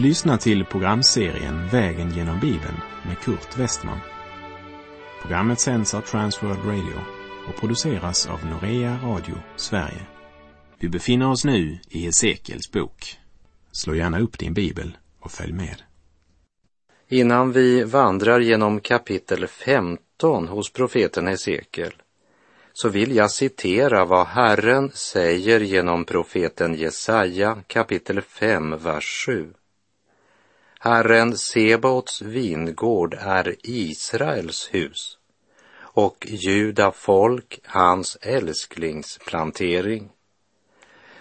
Du lyssnar till programserien Vägen genom Bibeln med Kurt Westman. Programmet sänds av Transworld Radio och produceras av Norea Radio Sverige. Vi befinner oss nu i Hesekiels bok. Slå gärna upp din bibel och följ med. Innan vi vandrar genom kapitel 15 hos profeten Hesekiel så vill jag citera vad Herren säger genom profeten Jesaja kapitel 5, vers 7. Herren Sebaots vingård är Israels hus och Juda folk hans älsklingsplantering.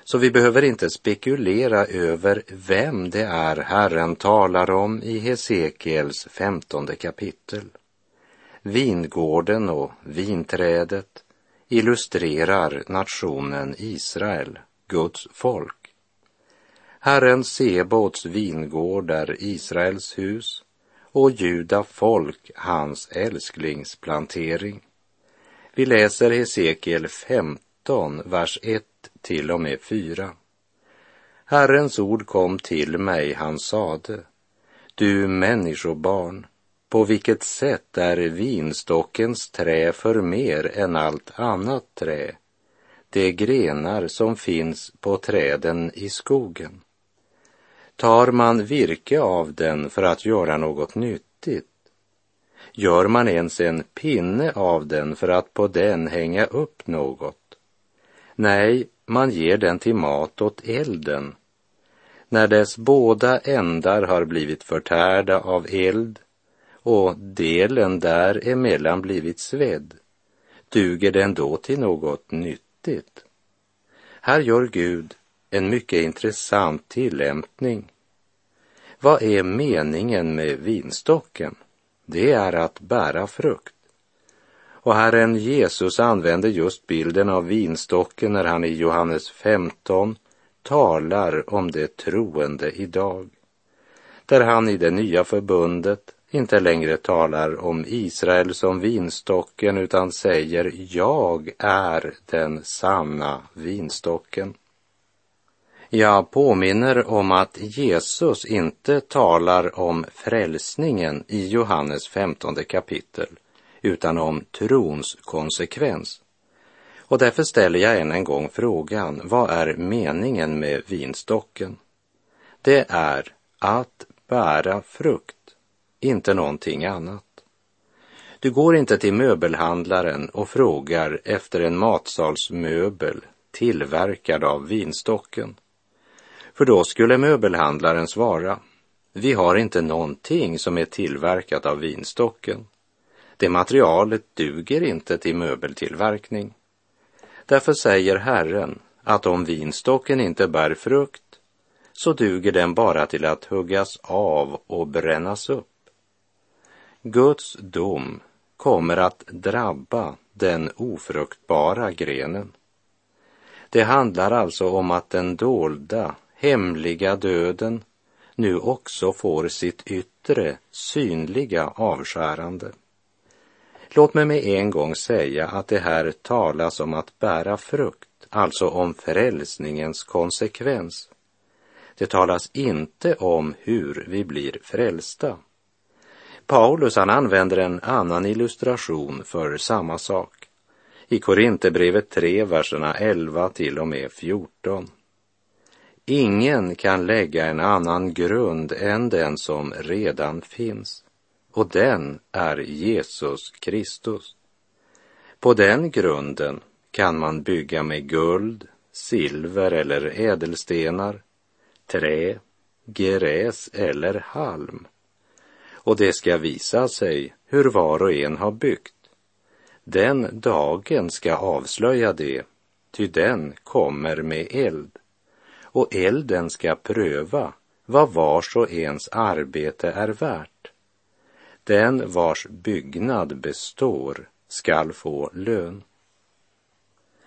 Så vi behöver inte spekulera över vem det är Herren talar om i Hesekiels femtonde kapitel. Vingården och vinträdet illustrerar nationen Israel, Guds folk. Herren Sebots vingård är Israels hus och Juda folk hans älsklingsplantering. Vi läser Hesekiel 15, vers 1 till och med 4. Herrens ord kom till mig, han sade, du människobarn, på vilket sätt är vinstockens trä för mer än allt annat trä, de grenar som finns på träden i skogen? Tar man virke av den för att göra något nyttigt? Gör man ens en pinne av den för att på den hänga upp något? Nej, man ger den till mat åt elden. När dess båda ändar har blivit förtärda av eld och delen däremellan blivit svedd, duger den då till något nyttigt? Här gör Gud en mycket intressant tillämpning. Vad är meningen med vinstocken? Det är att bära frukt. Och Herren Jesus använder just bilden av vinstocken när han i Johannes 15 talar om det troende idag. Där han i det nya förbundet inte längre talar om Israel som vinstocken utan säger jag är den sanna vinstocken. Jag påminner om att Jesus inte talar om frälsningen i Johannes 15 kapitel, utan om trons konsekvens. Och därför ställer jag än en gång frågan, vad är meningen med vinstocken? Det är att bära frukt, inte någonting annat. Du går inte till möbelhandlaren och frågar efter en matsalsmöbel tillverkad av vinstocken. För då skulle möbelhandlaren svara, vi har inte någonting som är tillverkat av vinstocken. Det materialet duger inte till möbeltillverkning. Därför säger Herren att om vinstocken inte bär frukt så duger den bara till att huggas av och brännas upp. Guds dom kommer att drabba den ofruktbara grenen. Det handlar alltså om att den dolda hemliga döden nu också får sitt yttre, synliga avskärande. Låt mig med en gång säga att det här talas om att bära frukt, alltså om frälsningens konsekvens. Det talas inte om hur vi blir frälsta. Paulus han använder en annan illustration för samma sak. I Korinthierbrevet 3, verserna 11 till och med 14. Ingen kan lägga en annan grund än den som redan finns och den är Jesus Kristus. På den grunden kan man bygga med guld, silver eller ädelstenar, trä, gräs eller halm. Och det ska visa sig hur var och en har byggt. Den dagen ska avslöja det, ty den kommer med eld och elden ska pröva vad vars och ens arbete är värt. Den vars byggnad består skall få lön.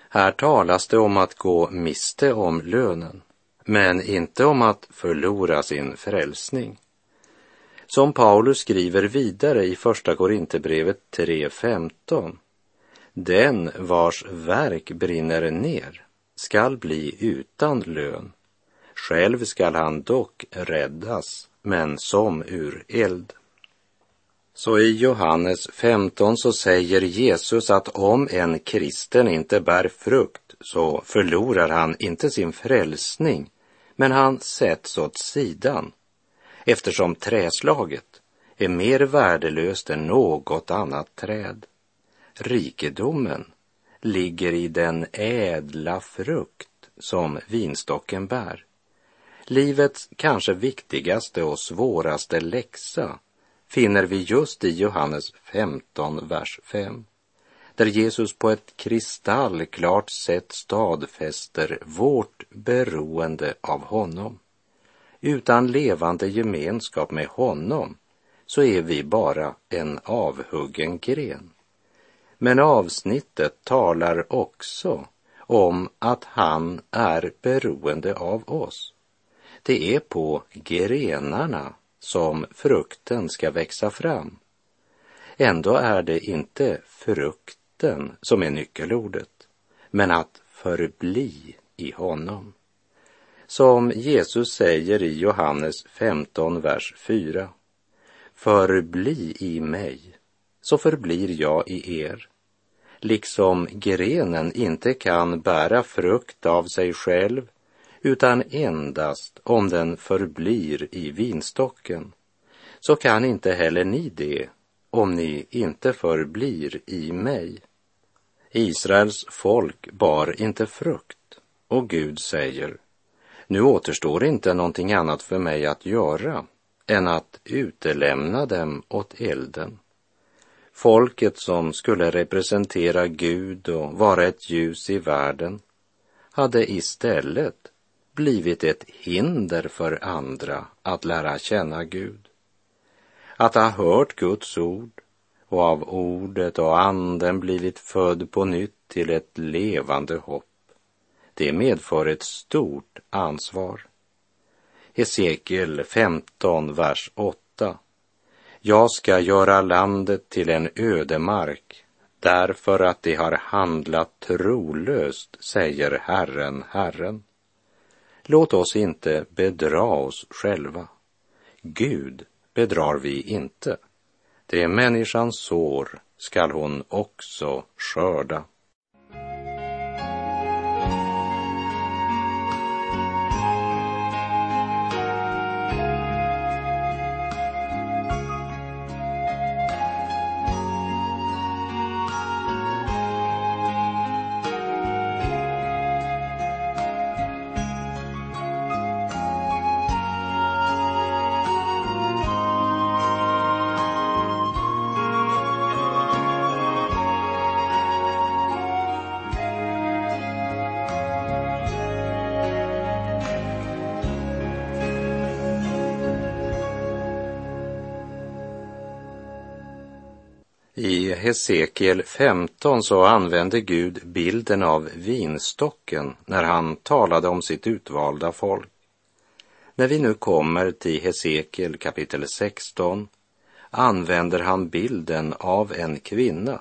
Här talas det om att gå miste om lönen, men inte om att förlora sin frälsning. Som Paulus skriver vidare i Första Korinthierbrevet 3.15. Den vars verk brinner ner skall bli utan lön Själv skall han dock räddas, men som ur eld. Så i Johannes 15 så säger Jesus att om en kristen inte bär frukt så förlorar han inte sin frälsning, men han sätts åt sidan eftersom träslaget är mer värdelöst än något annat träd. Rikedomen ligger i den ädla frukt som vinstocken bär. Livets kanske viktigaste och svåraste läxa finner vi just i Johannes 15, vers 5, där Jesus på ett kristallklart sätt stadfäster vårt beroende av honom. Utan levande gemenskap med honom så är vi bara en avhuggen gren. Men avsnittet talar också om att han är beroende av oss. Det är på grenarna som frukten ska växa fram. Ändå är det inte frukten som är nyckelordet, men att förbli i honom. Som Jesus säger i Johannes 15, vers 4. Förbli i mig, så förblir jag i er. Liksom grenen inte kan bära frukt av sig själv utan endast om den förblir i vinstocken, så kan inte heller ni det om ni inte förblir i mig. Israels folk bar inte frukt och Gud säger, nu återstår inte någonting annat för mig att göra än att utelämna dem åt elden. Folket som skulle representera Gud och vara ett ljus i världen hade istället blivit ett hinder för andra att lära känna Gud. Att ha hört Guds ord och av ordet och anden blivit född på nytt till ett levande hopp, det medför ett stort ansvar. Hesekiel 15, vers 8. Jag ska göra landet till en ödemark därför att de har handlat trolöst, säger Herren, Herren. Låt oss inte bedra oss själva. Gud bedrar vi inte. Det människans sår skall hon också skörda. Hesekiel 15 så använde Gud bilden av vinstocken när han talade om sitt utvalda folk. När vi nu kommer till Hesekiel kapitel 16 använder han bilden av en kvinna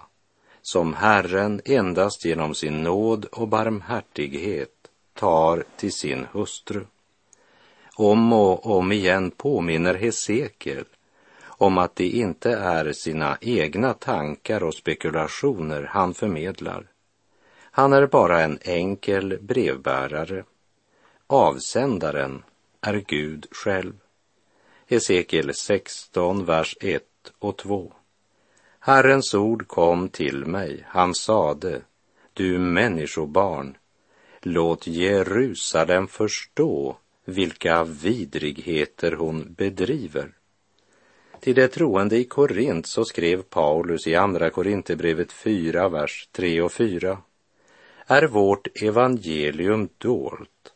som Herren endast genom sin nåd och barmhärtighet tar till sin hustru. Om och om igen påminner Hesekiel om att det inte är sina egna tankar och spekulationer han förmedlar. Han är bara en enkel brevbärare. Avsändaren är Gud själv. Hesekiel 16, vers 1 och 2. Herrens ord kom till mig, han sade, du människobarn, låt Jerusalem förstå vilka vidrigheter hon bedriver. Till de troende i Korint så skrev Paulus i Andra Korinthierbrevet 4, vers 3 och 4. Är vårt evangelium dolt,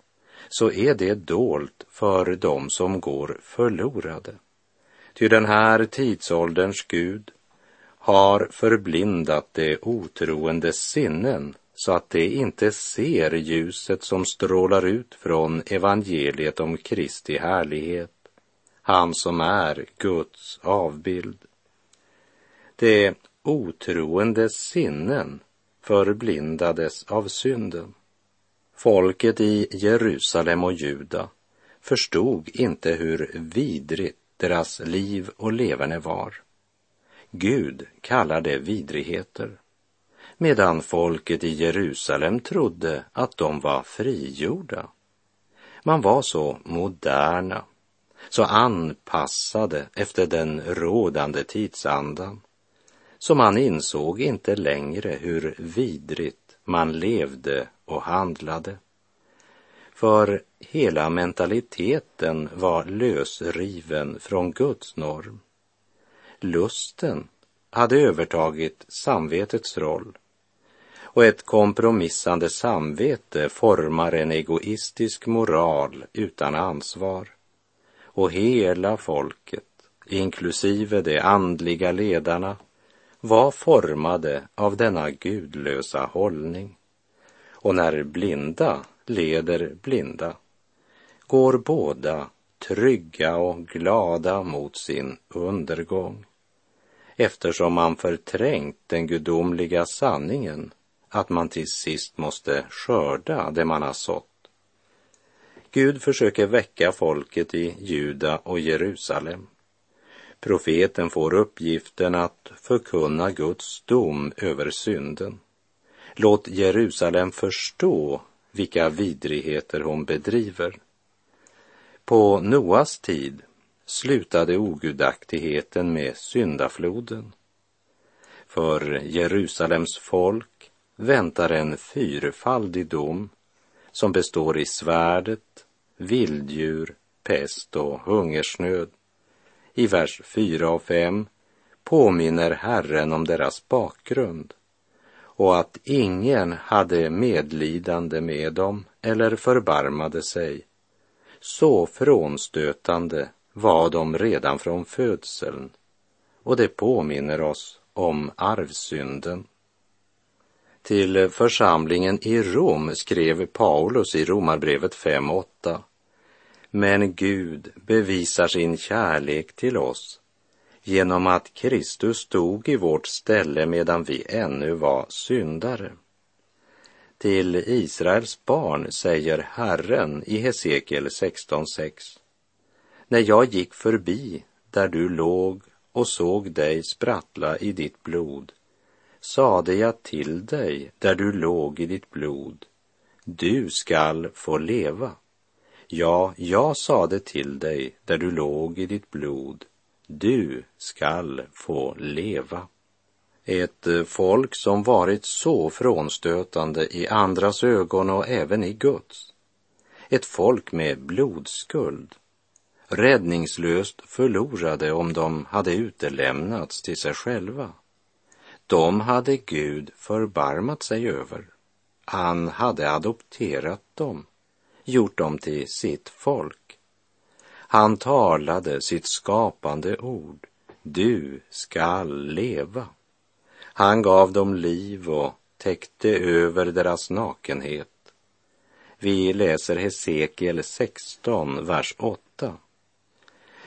så är det dolt för dem som går förlorade. Ty den här tidsålderns Gud har förblindat de otroendes sinnen så att de inte ser ljuset som strålar ut från evangeliet om Kristi härlighet han som är Guds avbild. De otroendes sinnen förblindades av synden. Folket i Jerusalem och Juda förstod inte hur vidrigt deras liv och leverne var. Gud kallar det vidrigheter, medan folket i Jerusalem trodde att de var frigjorda. Man var så moderna, så anpassade efter den rådande tidsandan, så man insåg inte längre hur vidrigt man levde och handlade. För hela mentaliteten var lösriven från Guds norm. Lusten hade övertagit samvetets roll och ett kompromissande samvete formar en egoistisk moral utan ansvar. Och hela folket, inklusive de andliga ledarna, var formade av denna gudlösa hållning. Och när blinda leder blinda går båda trygga och glada mot sin undergång eftersom man förträngt den gudomliga sanningen att man till sist måste skörda det man har sått. Gud försöker väcka folket i Juda och Jerusalem. Profeten får uppgiften att förkunna Guds dom över synden. Låt Jerusalem förstå vilka vidrigheter hon bedriver. På Noas tid slutade ogudaktigheten med syndafloden. För Jerusalems folk väntar en fyrfaldig dom som består i svärdet, vilddjur, pest och hungersnöd. I vers 4 och 5 påminner Herren om deras bakgrund och att ingen hade medlidande med dem eller förbarmade sig. Så frånstötande var de redan från födseln och det påminner oss om arvsynden. Till församlingen i Rom skrev Paulus i Romarbrevet 5.8. Men Gud bevisar sin kärlek till oss genom att Kristus stod i vårt ställe medan vi ännu var syndare. Till Israels barn säger Herren i Hesekiel 16.6. När jag gick förbi där du låg och såg dig sprattla i ditt blod sade jag till dig där du låg i ditt blod, du skall få leva. Ja, jag sade till dig där du låg i ditt blod, du skall få leva. Ett eh, folk som varit så frånstötande i andras ögon och även i Guds. Ett folk med blodskuld. Räddningslöst förlorade om de hade utelämnats till sig själva. De hade Gud förbarmat sig över. Han hade adopterat dem, gjort dem till sitt folk. Han talade sitt skapande ord. Du skall leva. Han gav dem liv och täckte över deras nakenhet. Vi läser Hesekiel 16, vers 8.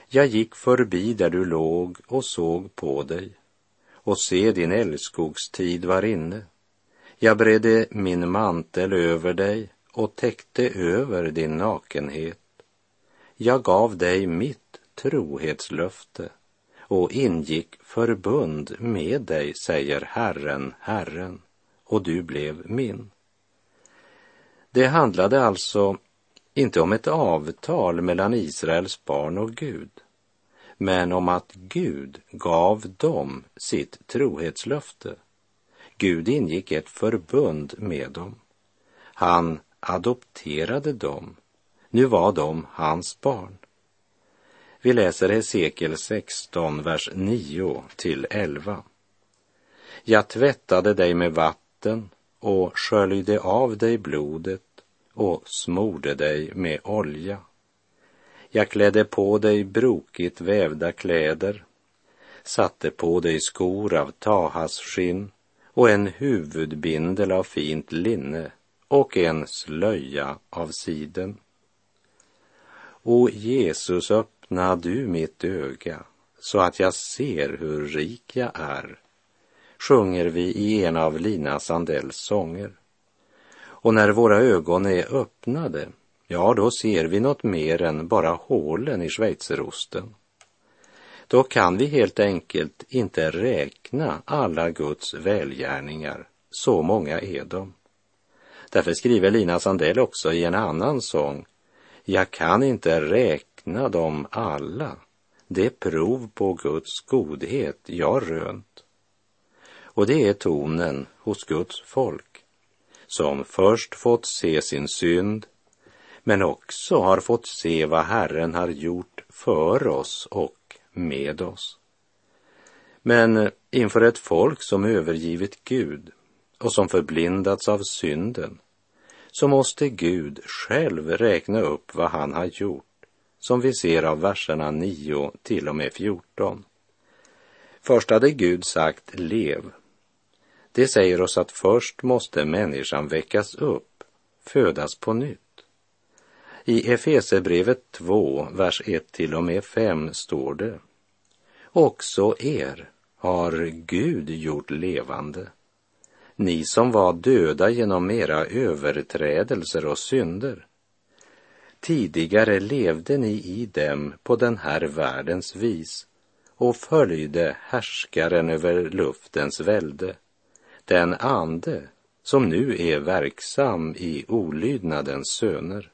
Jag gick förbi där du låg och såg på dig och se din älskogstid var inne. Jag bredde min mantel över dig och täckte över din nakenhet. Jag gav dig mitt trohetslöfte och ingick förbund med dig, säger Herren, Herren, och du blev min. Det handlade alltså inte om ett avtal mellan Israels barn och Gud, men om att Gud gav dem sitt trohetslöfte. Gud ingick ett förbund med dem. Han adopterade dem. Nu var de hans barn. Vi läser Hesekiel 16, vers 9 till 11. Jag tvättade dig med vatten och sköljde av dig blodet och smorde dig med olja. Jag klädde på dig brokigt vävda kläder, satte på dig skor av tahas skinn och en huvudbindel av fint linne och en slöja av siden. O Jesus, öppna du mitt öga så att jag ser hur rik jag är, sjunger vi i en av Lina Sandells sånger. Och när våra ögon är öppnade ja, då ser vi något mer än bara hålen i schweizerosten. Då kan vi helt enkelt inte räkna alla Guds välgärningar, så många är de. Därför skriver Lina Sandell också i en annan sång, jag kan inte räkna dem alla, det prov på Guds godhet jag rönt. Och det är tonen hos Guds folk, som först fått se sin synd, men också har fått se vad Herren har gjort för oss och med oss. Men inför ett folk som övergivit Gud och som förblindats av synden, så måste Gud själv räkna upp vad han har gjort, som vi ser av verserna 9 till och med 14. Först hade Gud sagt lev. Det säger oss att först måste människan väckas upp, födas på nytt. I Efesebrevet 2, vers 1 till och med 5 står det. Också er har Gud gjort levande ni som var döda genom era överträdelser och synder. Tidigare levde ni i dem på den här världens vis och följde härskaren över luftens välde, den ande som nu är verksam i olydnadens söner.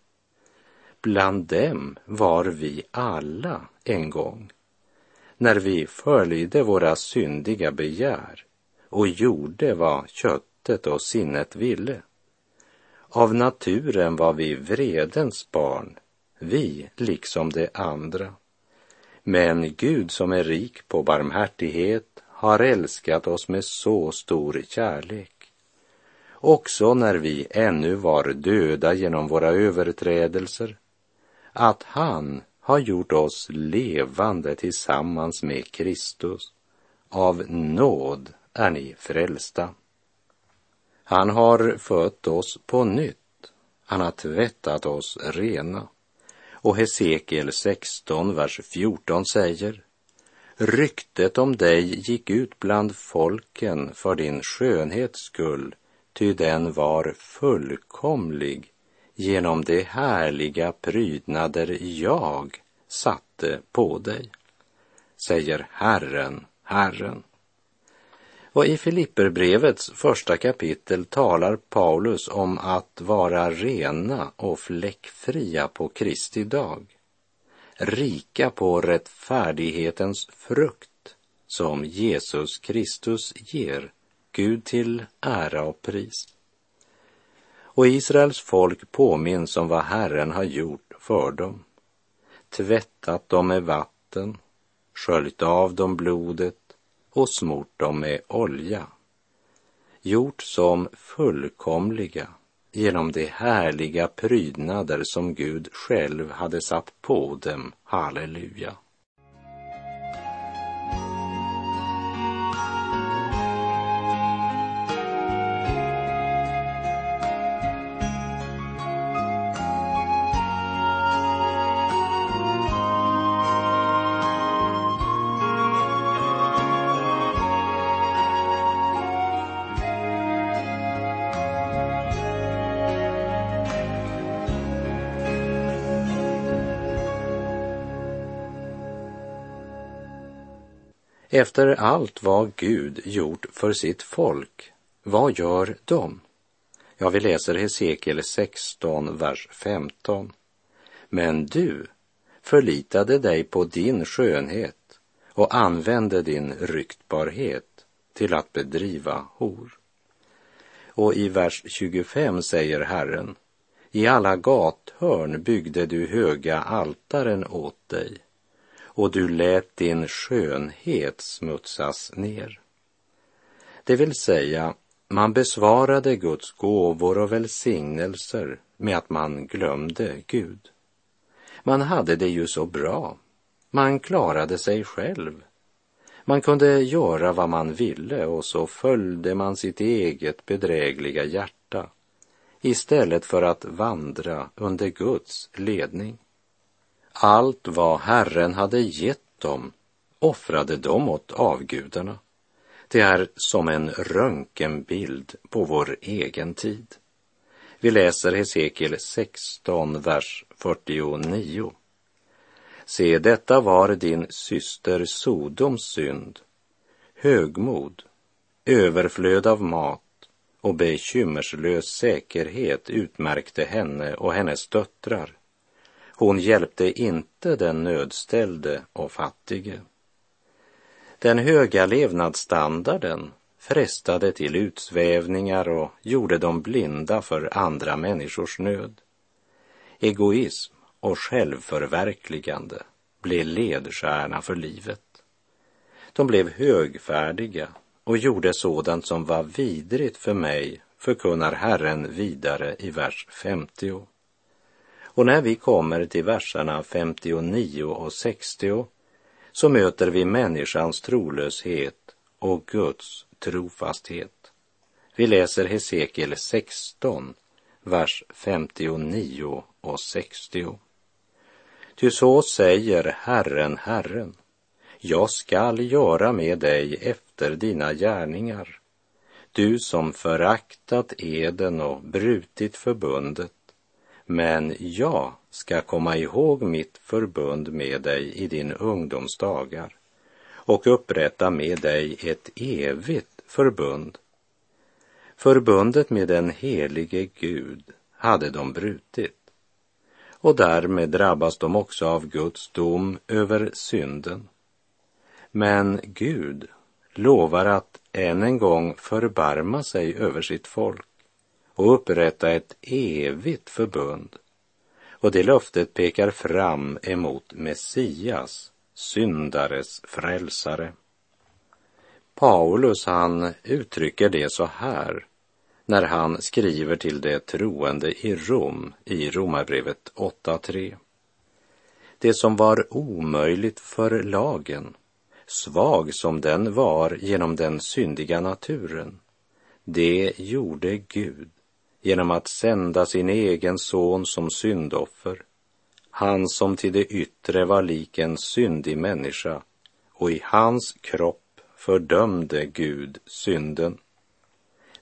Bland dem var vi alla en gång, när vi följde våra syndiga begär och gjorde vad köttet och sinnet ville. Av naturen var vi vredens barn, vi liksom de andra. Men Gud som är rik på barmhärtighet har älskat oss med så stor kärlek. Också när vi ännu var döda genom våra överträdelser, att han har gjort oss levande tillsammans med Kristus. Av nåd är ni frälsta. Han har fött oss på nytt. Han har tvättat oss rena. Och Hesekiel 16, vers 14 säger Ryktet om dig gick ut bland folken för din skönhets skull, ty den var fullkomlig genom de härliga prydnader jag satte på dig, säger Herren, Herren. Och i Filipperbrevets första kapitel talar Paulus om att vara rena och fläckfria på Kristi dag, rika på rättfärdighetens frukt som Jesus Kristus ger Gud till ära och pris. Och Israels folk påminns om vad Herren har gjort för dem, tvättat dem med vatten, sköljt av dem blodet och smort dem med olja, gjort som fullkomliga genom de härliga prydnader som Gud själv hade satt på dem. Halleluja. Efter allt vad Gud gjort för sitt folk, vad gör de? Ja, vi läser Hesekiel 16, vers 15. Men du förlitade dig på din skönhet och använde din ryktbarhet till att bedriva hor. Och i vers 25 säger Herren, i alla gathörn byggde du höga altaren åt dig och du lät din skönhet smutsas ner. Det vill säga, man besvarade Guds gåvor och välsignelser med att man glömde Gud. Man hade det ju så bra. Man klarade sig själv. Man kunde göra vad man ville och så följde man sitt eget bedrägliga hjärta istället för att vandra under Guds ledning. Allt vad Herren hade gett dem offrade de åt avgudarna. Det är som en röntgenbild på vår egen tid. Vi läser Hesekiel 16, vers 49. Se, detta var din syster Sodoms synd, högmod, överflöd av mat och bekymmerslös säkerhet utmärkte henne och hennes döttrar. Hon hjälpte inte den nödställde och fattige. Den höga levnadsstandarden frestade till utsvävningar och gjorde dem blinda för andra människors nöd. Egoism och självförverkligande blev ledstjärna för livet. De blev högfärdiga och gjorde sådant som var vidrigt för mig, förkunnar Herren vidare i vers 50. Och när vi kommer till verserna 59 och 60 så möter vi människans trolöshet och Guds trofasthet. Vi läser Hesekiel 16, vers 59 och 60. Ty så säger Herren, Herren, jag skall göra med dig efter dina gärningar, du som föraktat eden och brutit förbundet, men jag ska komma ihåg mitt förbund med dig i din ungdomsdagar och upprätta med dig ett evigt förbund. Förbundet med den helige Gud hade de brutit och därmed drabbas de också av Guds dom över synden. Men Gud lovar att än en gång förbarma sig över sitt folk och upprätta ett evigt förbund. Och det löftet pekar fram emot Messias, syndares frälsare. Paulus han uttrycker det så här när han skriver till de troende i Rom i Romarbrevet 8.3. Det som var omöjligt för lagen, svag som den var genom den syndiga naturen, det gjorde Gud genom att sända sin egen son som syndoffer, han som till det yttre var lik en syndig människa och i hans kropp fördömde Gud synden.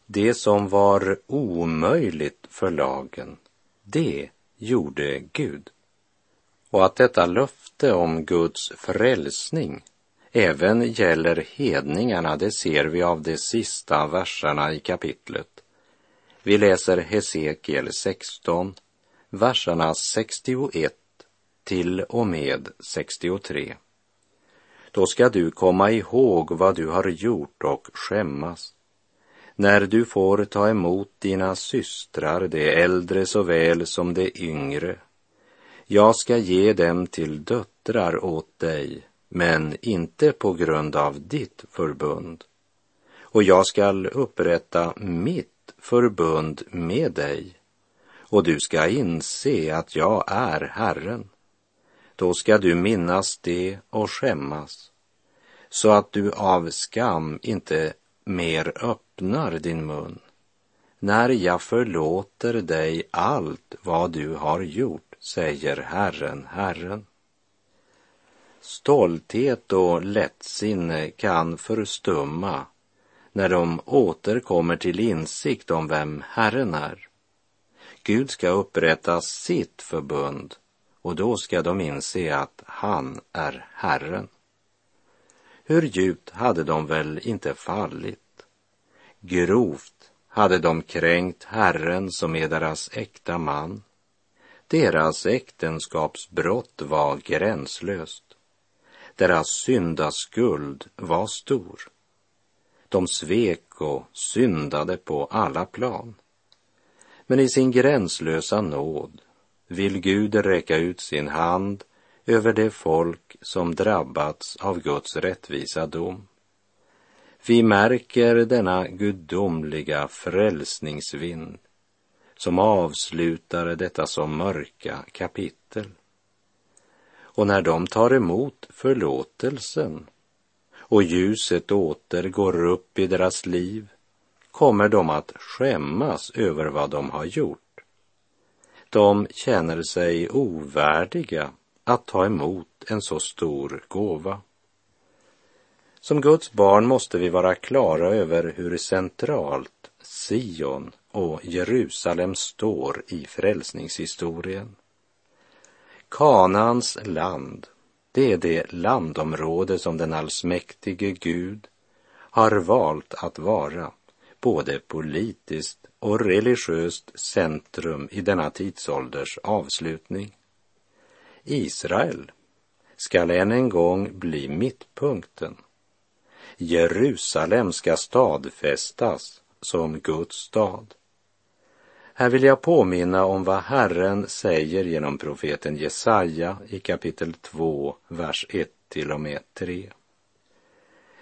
Det som var omöjligt för lagen, det gjorde Gud. Och att detta löfte om Guds frälsning även gäller hedningarna, det ser vi av de sista verserna i kapitlet. Vi läser Hesekiel 16, verserna 61 till och med 63. Då ska du komma ihåg vad du har gjort och skämmas när du får ta emot dina systrar, de äldre såväl som de yngre. Jag ska ge dem till döttrar åt dig, men inte på grund av ditt förbund. Och jag skall upprätta mitt förbund med dig, och du ska inse att jag är Herren. Då ska du minnas det och skämmas, så att du av skam inte mer öppnar din mun när jag förlåter dig allt vad du har gjort, säger Herren, Herren. Stolthet och lättsinne kan förstumma när de återkommer till insikt om vem Herren är. Gud ska upprätta sitt förbund och då ska de inse att han är Herren. Hur djupt hade de väl inte fallit? Grovt hade de kränkt Herren som är deras äkta man. Deras äktenskapsbrott var gränslöst. Deras syndaskuld var stor. De svek och syndade på alla plan. Men i sin gränslösa nåd vill Gud räcka ut sin hand över det folk som drabbats av Guds rättvisa dom. Vi märker denna gudomliga frälsningsvind som avslutar detta så mörka kapitel. Och när de tar emot förlåtelsen och ljuset åter går upp i deras liv kommer de att skämmas över vad de har gjort. De känner sig ovärdiga att ta emot en så stor gåva. Som Guds barn måste vi vara klara över hur centralt Sion och Jerusalem står i frälsningshistorien. Kanans land, det är det landområde som den allsmäktige Gud har valt att vara både politiskt och religiöst centrum i denna tidsålders avslutning. Israel skall än en gång bli mittpunkten. Jerusalem ska stadfästas som Guds stad. Här vill jag påminna om vad Herren säger genom profeten Jesaja i kapitel 2, vers 1 till och med 3.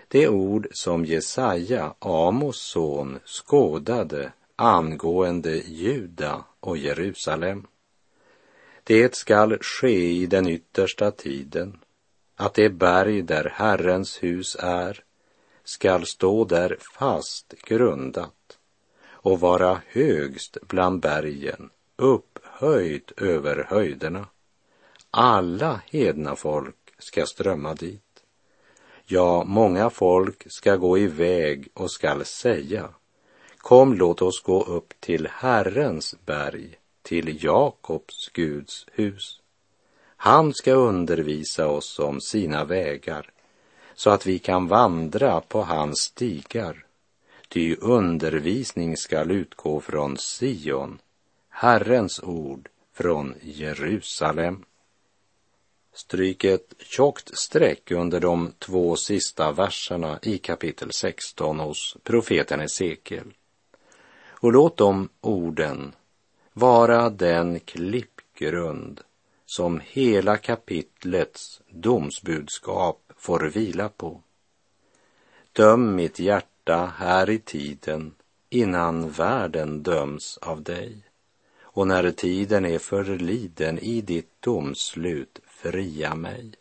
Det ord som Jesaja, Amos son, skådade angående Juda och Jerusalem. Det skall ske i den yttersta tiden, att det berg där Herrens hus är skall stå där fast grundat och vara högst bland bergen, upphöjt över höjderna. Alla hedna folk ska strömma dit. Ja, många folk ska gå iväg och skall säga, kom låt oss gå upp till Herrens berg, till Jakobs Guds hus. Han ska undervisa oss om sina vägar, så att vi kan vandra på hans stigar. Ty undervisning skall utgå från Sion, Herrens ord från Jerusalem. Stryk ett tjockt streck under de två sista verserna i kapitel 16 hos profeten Hesekiel. Och låt de orden vara den klippgrund som hela kapitlets domsbudskap får vila på. Döm mitt hjärta här i tiden innan världen döms av dig. Och när tiden är förliden i ditt domslut, fria mig.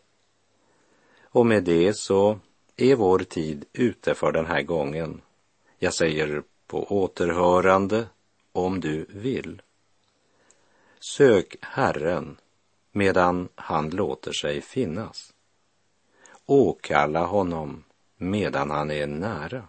Och med det så är vår tid ute för den här gången. Jag säger på återhörande om du vill. Sök Herren medan han låter sig finnas. Åkalla honom medan han är nära.